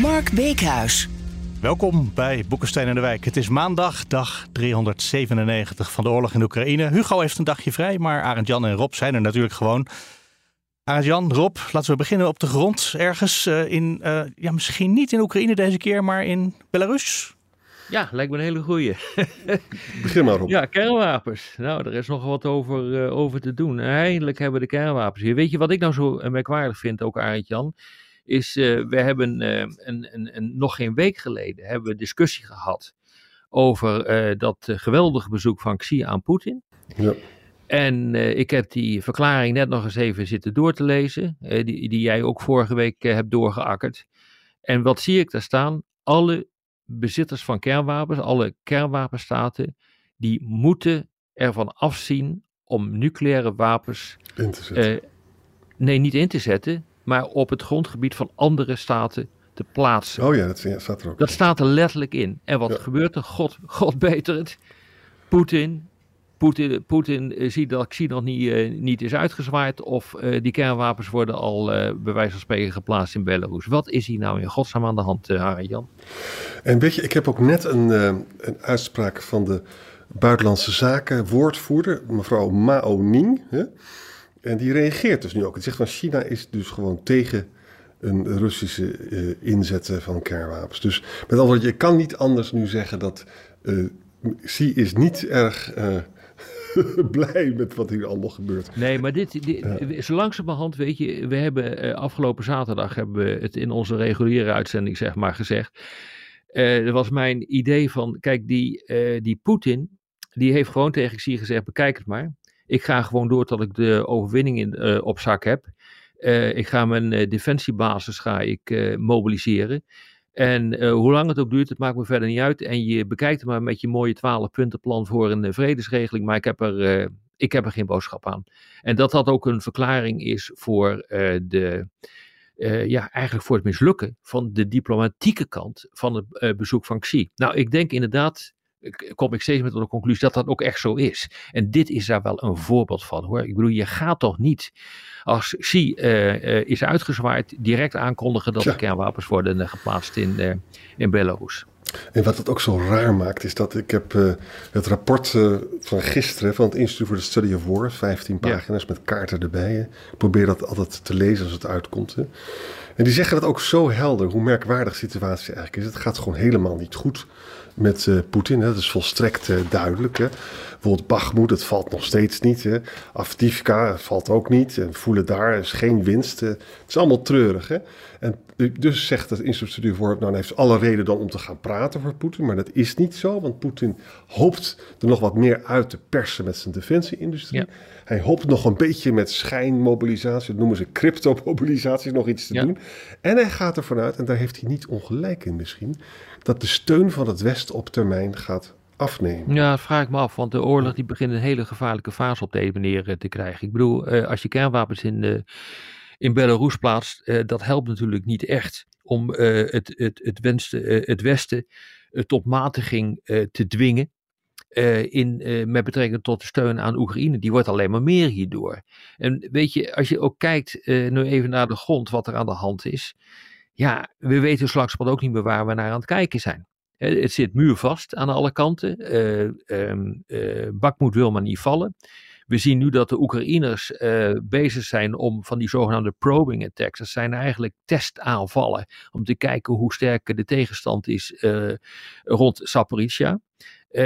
Mark Beekhuis. Welkom bij Boekenstein en de Wijk. Het is maandag, dag 397 van de oorlog in Oekraïne. Hugo heeft een dagje vrij, maar Arend-Jan en Rob zijn er natuurlijk gewoon. Arend-Jan, Rob, laten we beginnen op de grond. Ergens uh, in, uh, ja, misschien niet in Oekraïne deze keer, maar in Belarus. Ja, lijkt me een hele goeie. Begin maar op. Ja, kernwapens. Nou, er is nog wat over, uh, over te doen. Eindelijk hebben we de kernwapens hier. Weet je wat ik nou zo merkwaardig vind, ook Arend-Jan? Is, uh, we hebben uh, een, een, een, nog geen week geleden hebben we discussie gehad over dat geweldige bezoek van Xi aan Poetin. Ja. En ik heb die verklaring net nog eens even zitten door te lezen, die, die jij ook vorige week hebt doorgeakkerd. En wat zie ik daar staan? Alle bezitters van kernwapens, alle kernwapenstaten, die moeten ervan afzien om nucleaire wapens. In te zetten. Nee, niet in te zetten, maar op het grondgebied van andere staten te plaatsen. Oh ja, dat staat er ook. Dat staat er letterlijk in. En wat ja. gebeurt er? God, God beter het. Poetin. Poetin, Poetin ziet dat Xi nog niet, uh, niet is uitgezwaaid of uh, die kernwapens worden al uh, bij wijze van spreken geplaatst in Belarus. Wat is hier nou in godsnaam aan de hand, uh, Harry Jan? En weet je, ik heb ook net een, een uitspraak van de buitenlandse zaken woordvoerder, mevrouw Mao Ning. Hè? En die reageert dus nu ook. Die zegt van China is dus gewoon tegen een Russische inzet van kernwapens. Dus met andere woorden, je kan niet anders nu zeggen dat Xi is niet erg blij met wat hier allemaal gebeurt. Nee, maar dit, dit ja. zo langzamerhand, weet je, we hebben uh, afgelopen zaterdag hebben we het in onze reguliere uitzending zeg maar gezegd. Uh, dat was mijn idee van, kijk, die, uh, die Poetin, die heeft gewoon tegen Xi gezegd, bekijk het maar. Ik ga gewoon door tot ik de overwinning in, op zak heb. ik ga mijn defensiebasis ga ik, mobiliseren. En uh, hoe lang het ook duurt, het maakt me verder niet uit. En je bekijkt het maar met je mooie 12 puntenplan voor een uh, vredesregeling. Maar ik heb, er, uh, ik heb er geen boodschap aan. En dat dat ook een verklaring is voor de. ja, eigenlijk voor het mislukken van de diplomatieke kant van het bezoek van Xi. Nou, ik denk inderdaad, kom ik steeds met de conclusie dat dat ook echt zo is. En dit is daar wel een voorbeeld van hoor. Ik bedoel, je gaat toch niet als Xi uh, uh, is uitgezwaaid direct aankondigen dat ja. de kernwapens worden uh, geplaatst in, in Belarus. En wat het ook zo raar maakt, is dat ik heb uh, het rapport uh, van gisteren van het Instituut voor de Study of War, 15 pagina's ja. met kaarten erbij. Hè. Ik probeer dat altijd te lezen als het uitkomt. Hè. En die zeggen dat ook zo helder, hoe merkwaardig de situatie eigenlijk is. Het gaat gewoon helemaal niet goed met uh, Poetin. Dat is volstrekt duidelijk. Hè. Bijvoorbeeld Bakhmut, het valt nog steeds niet. Hè. Afdivka valt ook niet. En voelen daar is geen winst. Het is allemaal treurig. Hè. En dus zegt het instituut voor, nou, heeft alle reden dan om te gaan praten voor Poetin. Maar dat is niet zo, want Poetin hoopt er nog wat meer uit te persen met zijn defensieindustrie. Ja. Hij hoopt nog een beetje met schijnmobilisatie, dat noemen ze crypto-mobilisatie, nog iets te ja. doen. En hij gaat ervan uit, en daar heeft hij niet ongelijk in misschien, dat de steun van het Westen op termijn gaat afnemen. Ja, dat vraag ik me af, want de oorlog die begint een hele gevaarlijke fase op deze manier te krijgen. Ik bedoel, uh, als je kernwapens in, uh, in Belarus plaatst, dat helpt natuurlijk niet echt om het, het, het, het Westen tot matiging te dwingen. in, met betrekking tot de steun aan Oekraïne, die wordt alleen maar meer hierdoor. En weet je, als je ook kijkt nu even naar de grond wat er aan de hand is. Ja, we weten straks ook niet meer waar we naar aan het kijken zijn. Het zit muurvast aan alle kanten. Uh, um, uh, Bakmoed wil maar niet vallen. We zien nu dat de Oekraïners uh, bezig zijn om van die zogenaamde probing attacks. Dat zijn eigenlijk testaanvallen. Om te kijken hoe sterk de tegenstand is rond Zaporizhia. Uh,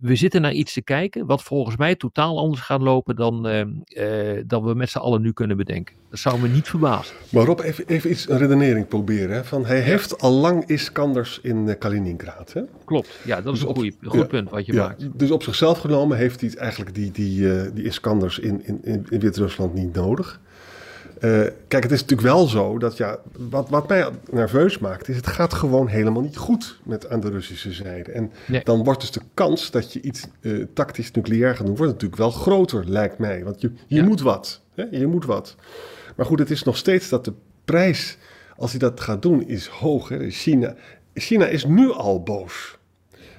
we zitten naar iets te kijken wat volgens mij totaal anders gaat lopen dan, uh, uh, dan we met z'n allen nu kunnen bedenken. Dat zou me niet verbazen. Maar Rob, even, even iets, een redenering proberen. Hè? Van, hij ja. heeft al lang Iskanders in Kaliningrad. Hè? Klopt, ja, dat is dus een goeie, goed ja, punt wat je ja, maakt. Dus op zichzelf genomen heeft hij eigenlijk die, die, die Iskanders in, in, in Wit-Rusland niet nodig. Uh, kijk, het is natuurlijk wel zo dat ja, wat, wat mij nerveus maakt, is het gaat gewoon helemaal niet goed met aan de Russische zijde. En dan wordt dus de kans dat je iets uh, tactisch nucleair gaat doen, wordt natuurlijk wel groter, lijkt mij. Want je, je moet wat. Hè? Je moet wat. Maar goed, het is nog steeds dat de prijs, als hij dat gaat doen, is hoog. Hè? China, China is nu al boos.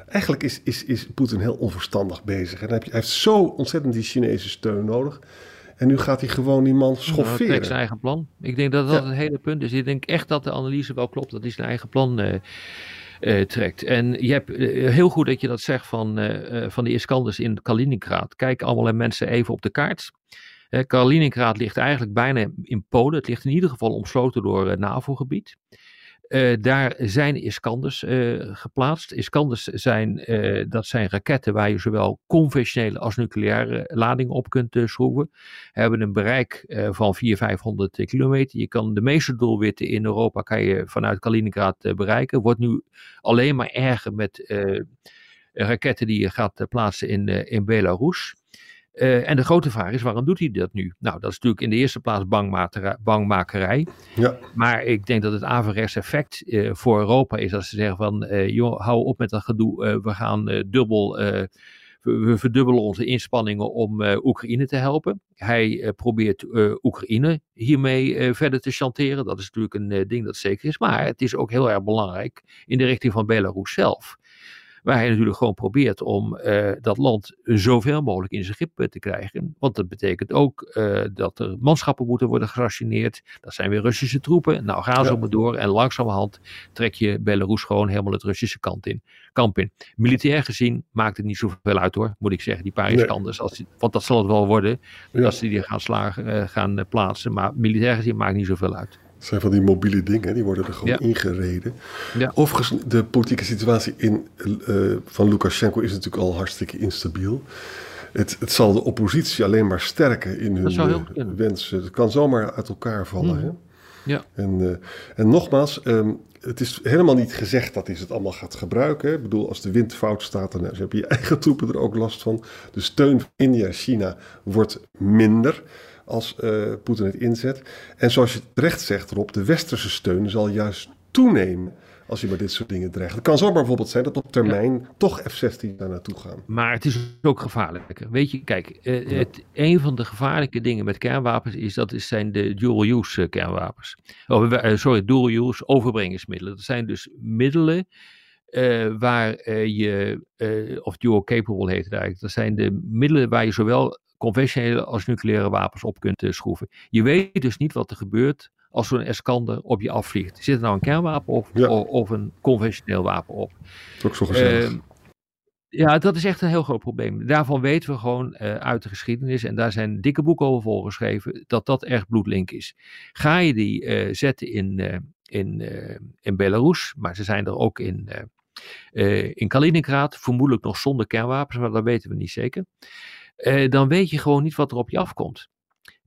Eigenlijk is, is, is Poetin heel onverstandig bezig. En hij heeft zo ontzettend die Chinese steun nodig. En nu gaat hij gewoon die man schofferen. Nou, zijn eigen plan. Ik denk dat dat het hele punt is. Ik denk echt dat de analyse wel klopt. Dat hij zijn eigen plan uh, uh, trekt. En je hebt uh, heel goed dat je dat zegt van, van die Iskanders in Kaliningrad. Kijk allemaal mensen even op de kaart. Kaliningrad ligt eigenlijk bijna in Polen. Het ligt in ieder geval omsloten door het NAVO-gebied. Uh, daar zijn Iskanders uh, geplaatst. Iskanders zijn, uh, dat zijn raketten waar je zowel conventionele als nucleaire ladingen op kunt schroeven. Hebben een bereik van 400, 500 kilometer. Je kan de meeste doelwitten in Europa kan je vanuit Kaliningrad bereiken. Wordt nu alleen maar erger met raketten die je gaat plaatsen in, in Belarus. Uh, en de grote vraag is, waarom doet hij dat nu? Nou, dat is natuurlijk in de eerste plaats bangmakerij. Ja. Maar ik denk dat het averechts effect uh, voor Europa is als ze zeggen van, uh, joh, hou op met dat gedoe, we gaan dubbel, we, we, verdubbelen onze inspanningen om Oekraïne te helpen. Hij probeert Oekraïne hiermee verder te chanteren. Dat is natuurlijk een ding dat zeker is. Maar het is ook heel erg belangrijk in de richting van Belarus zelf. Waar hij natuurlijk gewoon probeert om uh, dat land zoveel mogelijk in zijn grip eh, te krijgen. Want dat betekent ook uh, dat er manschappen moeten worden gerationeerd. Dat zijn weer Russische troepen. Nou, gaan ze ja. maar door. En langzamerhand trek je Belarus gewoon helemaal het Russische kant in, kamp in. Militair gezien maakt het niet zoveel uit hoor, moet ik zeggen. Die paar Iskanders. Nee. Want dat zal het wel worden. Ja. Als ze die gaan, slagen, gaan plaatsen. Maar militair gezien maakt niet zoveel uit. Het zijn van die mobiele dingen, die worden er gewoon ja. ingereden. Ja. Overigens, de politieke situatie in, uh, van Lukashenko is natuurlijk al hartstikke instabiel. Het, het zal de oppositie alleen maar sterken in hun uh, wensen. Het kan zomaar uit elkaar vallen. Mm. Hè? Ja. En, uh, en nogmaals, um, het is helemaal niet gezegd dat hij het allemaal gaat gebruiken. Ik bedoel, als de wind fout staat, dan heb je je eigen troepen er ook last van. De steun van India en China wordt minder als uh, Poetin het inzet. En zoals je terecht zegt, Rob, de westerse steun zal juist toenemen als je met dit soort dingen dreigt. Het kan zomaar bijvoorbeeld zijn dat op termijn ja. toch F-16 daar naartoe gaan. Maar het is ook gevaarlijker. Weet je, kijk, uh, ja. het, een van de gevaarlijke dingen met kernwapens is dat is, zijn de dual-use uh, kernwapens. Oh, uh, sorry, dual-use overbrengingsmiddelen. Dat zijn dus middelen waar je, of dual capable heet het eigenlijk. Dat zijn de middelen waar je zowel conventionele als nucleaire wapens op kunt uh, schroeven. Je weet dus niet wat er gebeurt als zo'n Eskander op je afvliegt. Zit er nou een kernwapen op ja. of, of, een conventioneel wapen op? Ook zo gezellig. Uh, ja, dat is echt een heel groot probleem. Daarvan weten we gewoon uh, uit de geschiedenis, en daar zijn dikke boeken over volgeschreven, dat dat erg bloedlink is. Ga je die uh, zetten in, in, in Belarus, maar ze zijn er ook in, in Kaliningrad, vermoedelijk nog zonder kernwapens, maar dat weten we niet zeker uh, dan weet je gewoon niet wat er op je afkomt.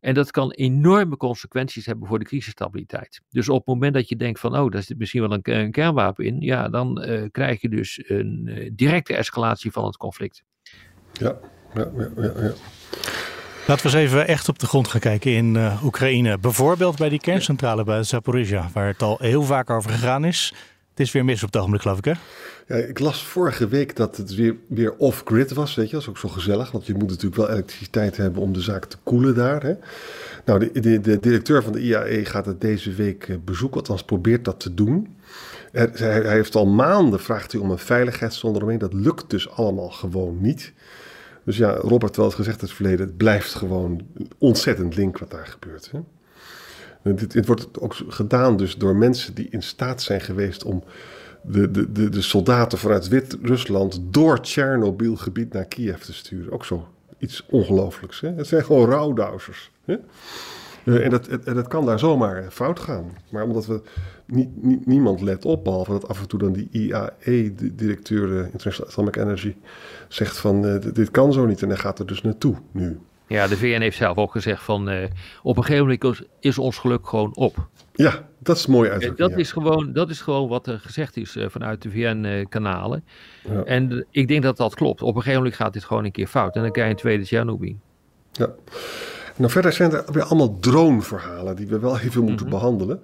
En dat kan enorme consequenties hebben voor de crisisstabiliteit. Dus op het moment dat je denkt van, oh, daar zit misschien wel een, een kernwapen in, ja, dan uh, krijg je dus een uh, directe escalatie van het conflict. Ja, ja, ja, ja. ja. Laten we eens even echt op de grond gaan kijken in uh, Oekraïne. Bijvoorbeeld bij die kerncentrale bij Zaporizhia, waar het al heel vaak over gegaan is. Het is weer mis op het ogenblik, geloof ik, hè? Ja, ik las vorige week dat het weer, weer off-grid was, weet je. Dat is ook zo gezellig, want je moet natuurlijk wel elektriciteit hebben om de zaak te koelen daar, hè. Nou, de, de, de directeur van de IAE gaat het deze week eh, bezoeken, althans probeert dat te doen. Hij, hij, heeft al maanden, vraagt hij om een veiligheidsonderneming. Dat lukt dus allemaal gewoon niet. Dus ja, Robert wel eens gezegd in het verleden, het blijft gewoon ontzettend link wat daar gebeurt, hè. Dit, wordt ook gedaan dus door mensen die in staat zijn geweest om de, de, de, de soldaten vanuit Wit-Rusland door Tsjernobyl-gebied naar Kiev te sturen. Ook zo iets ongelooflijks. Hè? Het zijn gewoon rouwdousers. Uh, en, dat, en dat kan daar zomaar fout gaan. Maar omdat we niemand let op, behalve dat af en toe dan die IAE-directeur, de International Atomic Energy, zegt van dit kan zo niet en hij gaat er dus naartoe nu. Ja, de VN heeft zelf ook gezegd van uh, op een gegeven moment is ons geluk gewoon op. Ja, dat is mooi uit. Dat, ja. is gewoon, dat is gewoon wat er gezegd is uh, vanuit de VN-kanalen. Uh, ja. En ik denk dat dat klopt. Op een gegeven moment gaat dit gewoon een keer fout. En dan krijg je een tweede Chernobyl. Ja. Nou, verder zijn er weer allemaal droneverhalen die we wel even moeten Mhm. behandelen.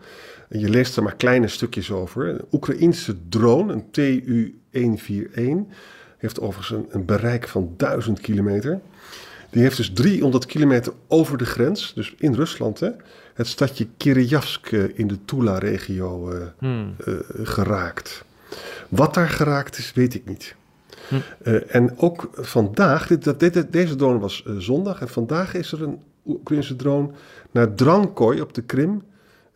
En je leest er maar kleine stukjes over. Een Oekraïense drone, een TU-141, heeft overigens een, een bereik van 1000 kilometer. Die heeft dus 300 kilometer over de grens, dus in Rusland, hè, het stadje Kiryavsk eh, in de Tula-regio eh, Hmm. eh, geraakt. Wat daar geraakt is, weet ik niet. Hm. En ook vandaag, dit, dit- deze drone was zondag, en vandaag is er een Oekraïnse drone naar Drankoy op de Krim.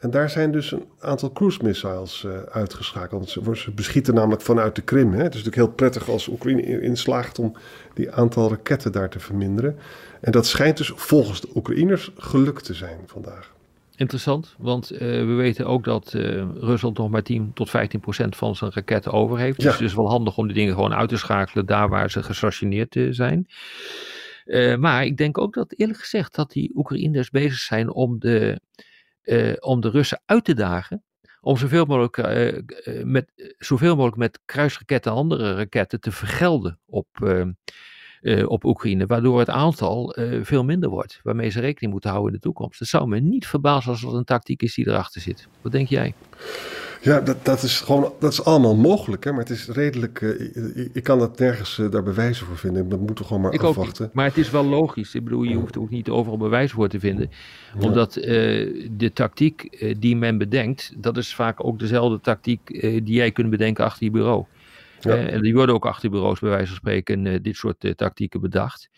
En daar zijn dus een aantal cruise missiles eh, uitgeschakeld. Ze, ze beschieten namelijk vanuit de Krim. Hè. Het is natuurlijk heel prettig als Oekraïne in, slaagt om die aantal raketten daar te verminderen. En dat schijnt dus volgens de Oekraïners gelukt te zijn vandaag. Interessant, want eh, we weten ook dat eh, Rusland nog maar 10 tot 15 procent van zijn raketten over heeft. Dus Ja. het is wel handig om die dingen gewoon uit te schakelen daar waar ze gestationeerd zijn. Maar ik denk ook dat eerlijk gezegd dat die Oekraïners bezig zijn om de, eh, om de Russen uit te dagen. Om zoveel mogelijk, eh, eh, met, zoveel mogelijk met kruisraketten en andere raketten te vergelden op, op Oekraïne. Waardoor het aantal veel minder wordt. Waarmee ze rekening moeten houden in de toekomst. Het zou me niet verbazen als dat een tactiek is die erachter zit. Wat denk jij? Ja, dat, dat is gewoon, dat is allemaal mogelijk, hè? maar het is redelijk. eh, ik, ik kan dat nergens eh, daar bewijzen voor vinden. Dat moeten we gewoon maar Ik ook afwachten. niet. Maar het is wel logisch. Ik bedoel, je hoeft ook niet overal bewijs voor te vinden. Omdat eh, de tactiek die men bedenkt, dat is vaak ook dezelfde tactiek eh, die jij kunt bedenken achter je bureau. Ja. En die worden ook achter bureaus bij wijze van spreken eh, dit soort tactieken bedacht.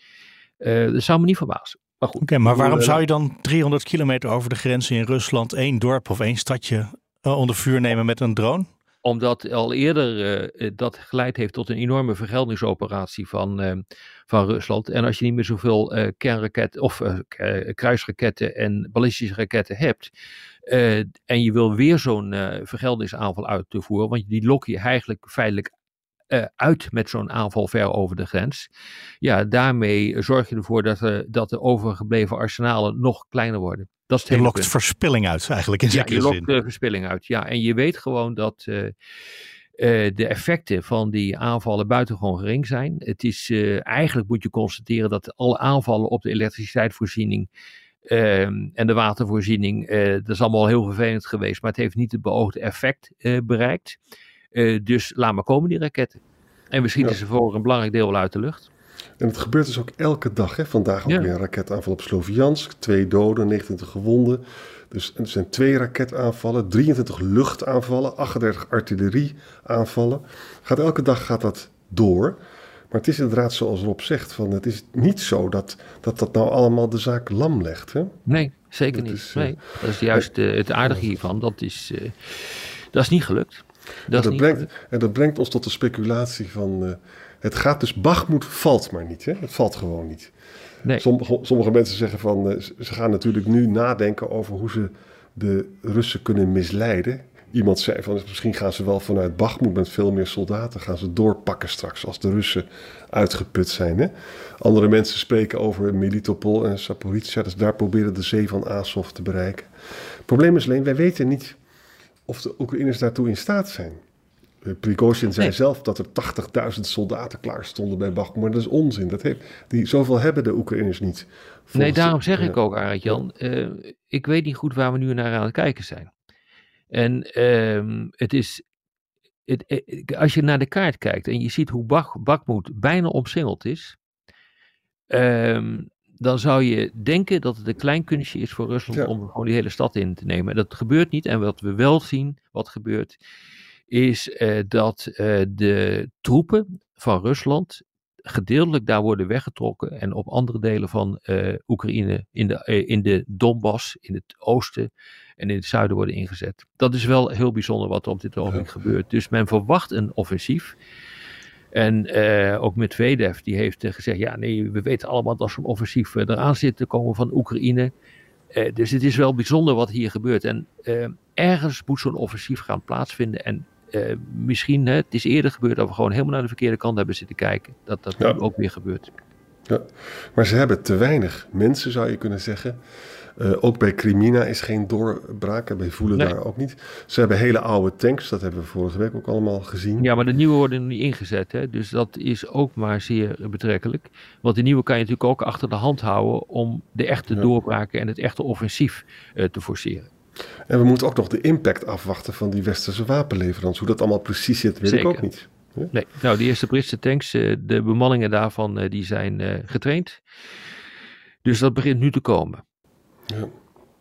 Eh, dat zou me niet verbazen. Maar goed. Oké, maar waarom zou je dan 300 kilometer over de grens in Rusland één dorp of één stadje onder vuur nemen met een drone? Omdat al eerder eh, eh, dat geleid heeft tot een enorme vergeldingsoperatie van, eh, van Rusland. En als je niet meer zoveel eh kernraketten of eh, eh, kruisraketten en ballistische raketten hebt. eh, en je wil weer zo'n eh, vergeldingsaanval uit te voeren. Want die lok je eigenlijk feitelijk eh, uit met zo'n aanval ver over de grens. Ja, daarmee zorg je ervoor dat, eh, dat de overgebleven arsenalen nog kleiner worden. Dat is het Je lokt punt. verspilling uit eigenlijk in Ja, zekere je zin. lokt de verspilling uit. Ja, en je weet gewoon dat eh, eh, de effecten van die aanvallen buitengewoon gering zijn. Het is, eh, eigenlijk moet je constateren dat alle aanvallen op de elektriciteitsvoorziening ehm, en de watervoorziening, eh, dat is allemaal heel vervelend geweest, maar het heeft niet het beoogde effect eh, bereikt. Eh, dus laat maar komen die raketten. En we schieten Ja. ze voor een belangrijk deel uit de lucht. En het gebeurt dus ook elke dag. Hè? Vandaag ook Ja. weer een raketaanval op Sloviansk. Twee doden, 29 gewonden. Dus er zijn twee raketaanvallen, 23 luchtaanvallen, 38 artillerieaanvallen. Gaat elke dag gaat dat door. Maar het is inderdaad zoals Rob zegt, van het is niet zo dat dat, dat nou allemaal de zaak lam legt. Hè? Nee, zeker Dat niet. is, eh, nee, dat is juist eh, het aardige hiervan. Dat is, eh, dat is niet gelukt. Dat En is dat, niet brengt, gelukt. en dat brengt ons tot de speculatie van... eh, het gaat dus, Bachmoed valt maar niet. Hè? Het valt gewoon niet. Nee. Sommige, sommige mensen zeggen van... eh, ze- gaan natuurlijk nu nadenken over hoe ze de Russen kunnen misleiden. Iemand zei van misschien gaan ze wel vanuit Bachmoed met veel meer soldaten... gaan ze doorpakken straks als de Russen uitgeput zijn. Hè? Andere mensen spreken over Melitopol en Saporizhia. Dus daar proberen de zee van Azov te bereiken. Het probleem is alleen, wij weten niet of de Oekraïners daartoe in staat zijn. Eh, Prigozhin zei Nee. zelf dat er 80.000 soldaten klaar stonden bij Bachmoed. Maar dat is onzin. Dat heeft, die, zoveel hebben de Oekraïners niet. Nee, daarom zeg ja. ik ook, Arend Jan. eh, ik weet niet goed waar we nu naar aan het kijken zijn. En ehm, het is. Het, eh, als je naar de kaart kijkt en je ziet hoe Bach, Bakhmut bijna omsingeld is. ehm, dan zou je denken dat het een klein kunstje is voor Rusland Ja. om gewoon die hele stad in te nemen. En dat gebeurt niet. En wat we wel zien, wat gebeurt, is eh, dat eh, de troepen van Rusland gedeeltelijk daar worden weggetrokken en op andere delen van eh, Oekraïne, in de, in de Donbass, in het oosten en in het zuiden worden ingezet. Dat is wel heel bijzonder wat er op dit ogenblik gebeurt. Dus men verwacht een offensief. En eh, ook Medvedev die heeft gezegd, ja nee, we weten allemaal dat zo'n offensief eraan zit te komen van Oekraïne. Dus het is wel bijzonder wat hier gebeurt. En ergens moet zo'n offensief gaan plaatsvinden. En eh, misschien, hè, het is eerder gebeurd dat we gewoon helemaal naar de verkeerde kant hebben zitten kijken. Dat dat Ja. ook weer gebeurt. Ja. Maar ze hebben te weinig mensen, zou je kunnen zeggen. Uh, ook bij Crimina is geen doorbraak. En bij Voelen nee. daar ook niet. Ze hebben hele oude tanks. Dat hebben we vorige week ook allemaal gezien. Ja, maar de nieuwe worden nog niet ingezet. Hè? Dus dat is ook maar zeer betrekkelijk. Want de nieuwe kan je natuurlijk ook achter de hand houden. om de echte ja. doorbraken en het echte offensief uh, te forceren. En we moeten ook nog de impact afwachten van die westerse wapenleverans. Hoe dat allemaal precies zit, weet Zeker. ik ook niet. Ja? Nee, nou, de eerste Britse tanks, uh, de bemanningen daarvan, uh, die zijn uh, getraind. Dus dat begint nu te komen. Ja.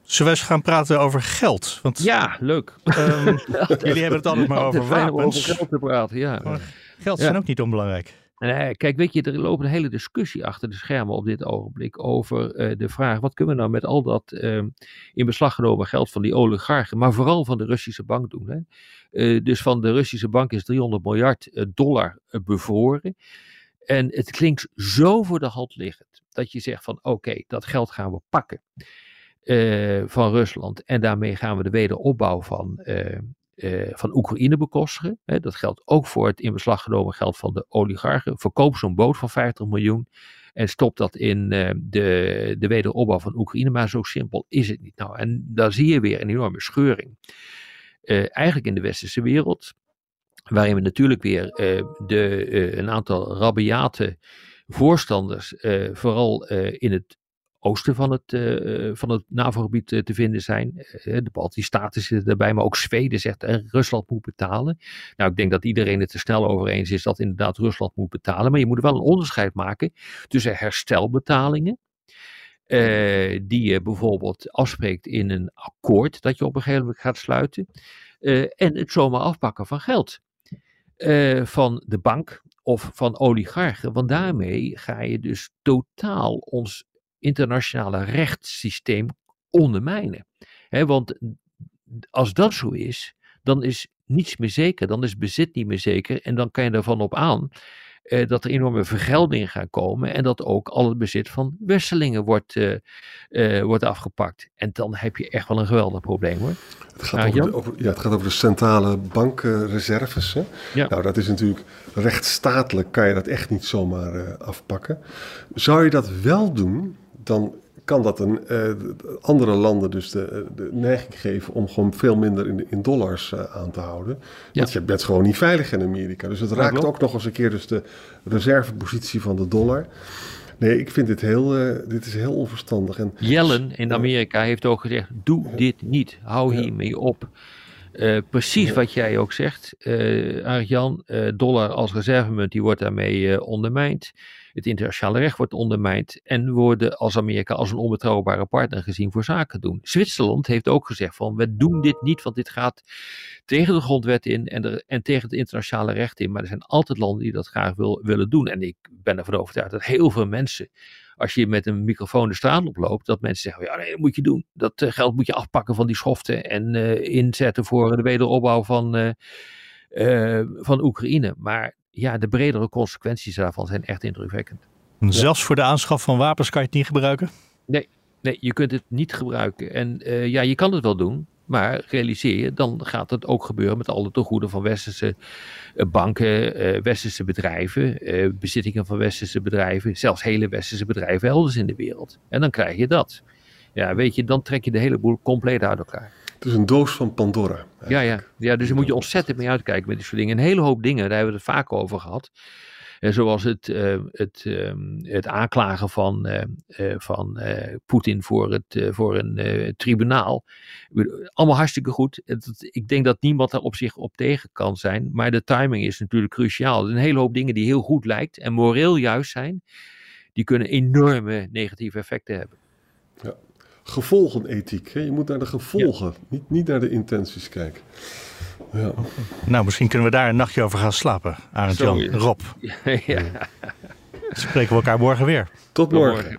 Zullen we eens gaan praten over geld? Want, ja, leuk. Um, jullie hebben het altijd maar over wapens. over geld te praten, ja. Maar geld zijn ook niet onbelangrijk. Kijk, weet je, er loopt een hele discussie achter de schermen op dit ogenblik over uh, de vraag: wat kunnen we nou met al dat uh, in beslag genomen geld van die oligarchen, maar vooral van de Russische bank doen? Hè? Uh, dus van de Russische bank is 300 miljard dollar bevroren. En het klinkt zo voor de hand liggend dat je zegt van oké, dat geld gaan we pakken van Rusland en daarmee gaan we de wederopbouw van uh, van Oekraïne bekostigen. Dat geldt ook voor het in beslag genomen geld van de oligarchen. Verkoop zo'n boot van 50 miljoen en stop dat in uh, de, de wederopbouw van Oekraïne. Maar zo simpel is het niet. Nou, en daar zie je weer een enorme scheuring. Uh, eigenlijk in de westerse wereld, waarin we natuurlijk weer de, een aantal rabiate voorstanders, vooral in het oosten van het, uh, van het NAVO-gebied uh, te vinden zijn. De Baltische Staten zitten erbij, maar ook Zweden zegt Rusland moet betalen. Nou, ik denk dat iedereen het er snel over eens is dat inderdaad Rusland moet betalen. Maar je moet wel een onderscheid maken tussen herstelbetalingen. die je bijvoorbeeld afspreekt in een akkoord dat je op een gegeven moment gaat sluiten. en het zomaar afpakken van geld. van de bank of van oligarchen. Want daarmee ga je dus totaal ons internationale rechtssysteem ondermijnen. He, want als dat zo is, dan is niets meer zeker, dan is bezit niet meer zeker en dan kan je ervan op aan eh, dat er enorme vergeldingen gaan komen en dat ook al het bezit van wisselingen wordt, uh, uh, wordt afgepakt. En dan heb je echt wel een geweldig probleem hoor. Het gaat, nou, over, de, over, ja, het gaat over de centrale bankreserves. Hè? Ja. Nou, dat is natuurlijk rechtsstatelijk, kan je dat echt niet zomaar uh, afpakken. Zou je dat wel doen, dan kan dat een, uh, andere landen dus de, de, neiging geven om gewoon veel minder in, in dollars uh, aan te houden. Ja. Want je bent gewoon niet veilig in Amerika. Dus het raakt ook nog eens een keer dus de reservepositie van de dollar. Nee, ik vind dit heel, uh, dit is heel onverstandig. En, Yellen in Amerika heeft ook gezegd, doe dit niet, hou hiermee op. Uh, precies ja. wat jij ook zegt, uh, Arjan, uh, dollar als reservemunt, die wordt daarmee ondermijnd. Het internationale recht wordt ondermijnd en worden als Amerika als een onbetrouwbare partner gezien voor zaken doen. Zwitserland heeft ook gezegd van we doen dit niet, want dit gaat tegen de grondwet in en, en tegen het internationale recht in. Maar er zijn altijd landen die dat graag wil, willen doen. En ik ben ervan overtuigd dat heel veel mensen als je met een microfoon de straat oploopt, dat mensen zeggen, ja nee, dat moet je doen. Dat uh, geld moet je afpakken van die schoften en uh, inzetten voor de wederopbouw van, uh, van Oekraïne. Maar ja, de bredere consequenties daarvan zijn echt indrukwekkend. Zelfs ja. voor de aanschaf van wapens kan je het niet gebruiken? Nee, nee je kunt het niet gebruiken. En ja, je kan het wel doen, maar realiseer je, dan gaat het ook gebeuren met alle tegoeden van westerse banken, uh, westerse bedrijven, uh, bezittingen van westerse bedrijven, zelfs hele westerse bedrijven elders in de wereld. En dan krijg je dat. Ja, weet je, dan trek je de hele boel compleet uit elkaar. Het is een doos van Pandora. Ja, ja. ja, dus daar moet je ontzettend mee uitkijken met dit soort dingen. Een hele hoop dingen, daar hebben we het vaak over gehad. Uh, zoals het, uh, het, uh, het aanklagen van, van Poetin voor, het, voor een tribunaal. Allemaal hartstikke goed. Het, ik denk dat niemand daar op zich op tegen kan zijn. Maar de timing is natuurlijk cruciaal. Een hele hoop dingen die heel goed lijkt en moreel juist zijn, die kunnen enorme negatieve effecten hebben. Ja. Gevolgenethiek. Hè? Je moet naar de gevolgen, ja. niet, niet naar de intenties kijken. Ja. Nou, misschien kunnen we daar een nachtje over gaan slapen, Arend Jan, Rob. ja. Spreken we elkaar morgen weer. Tot morgen.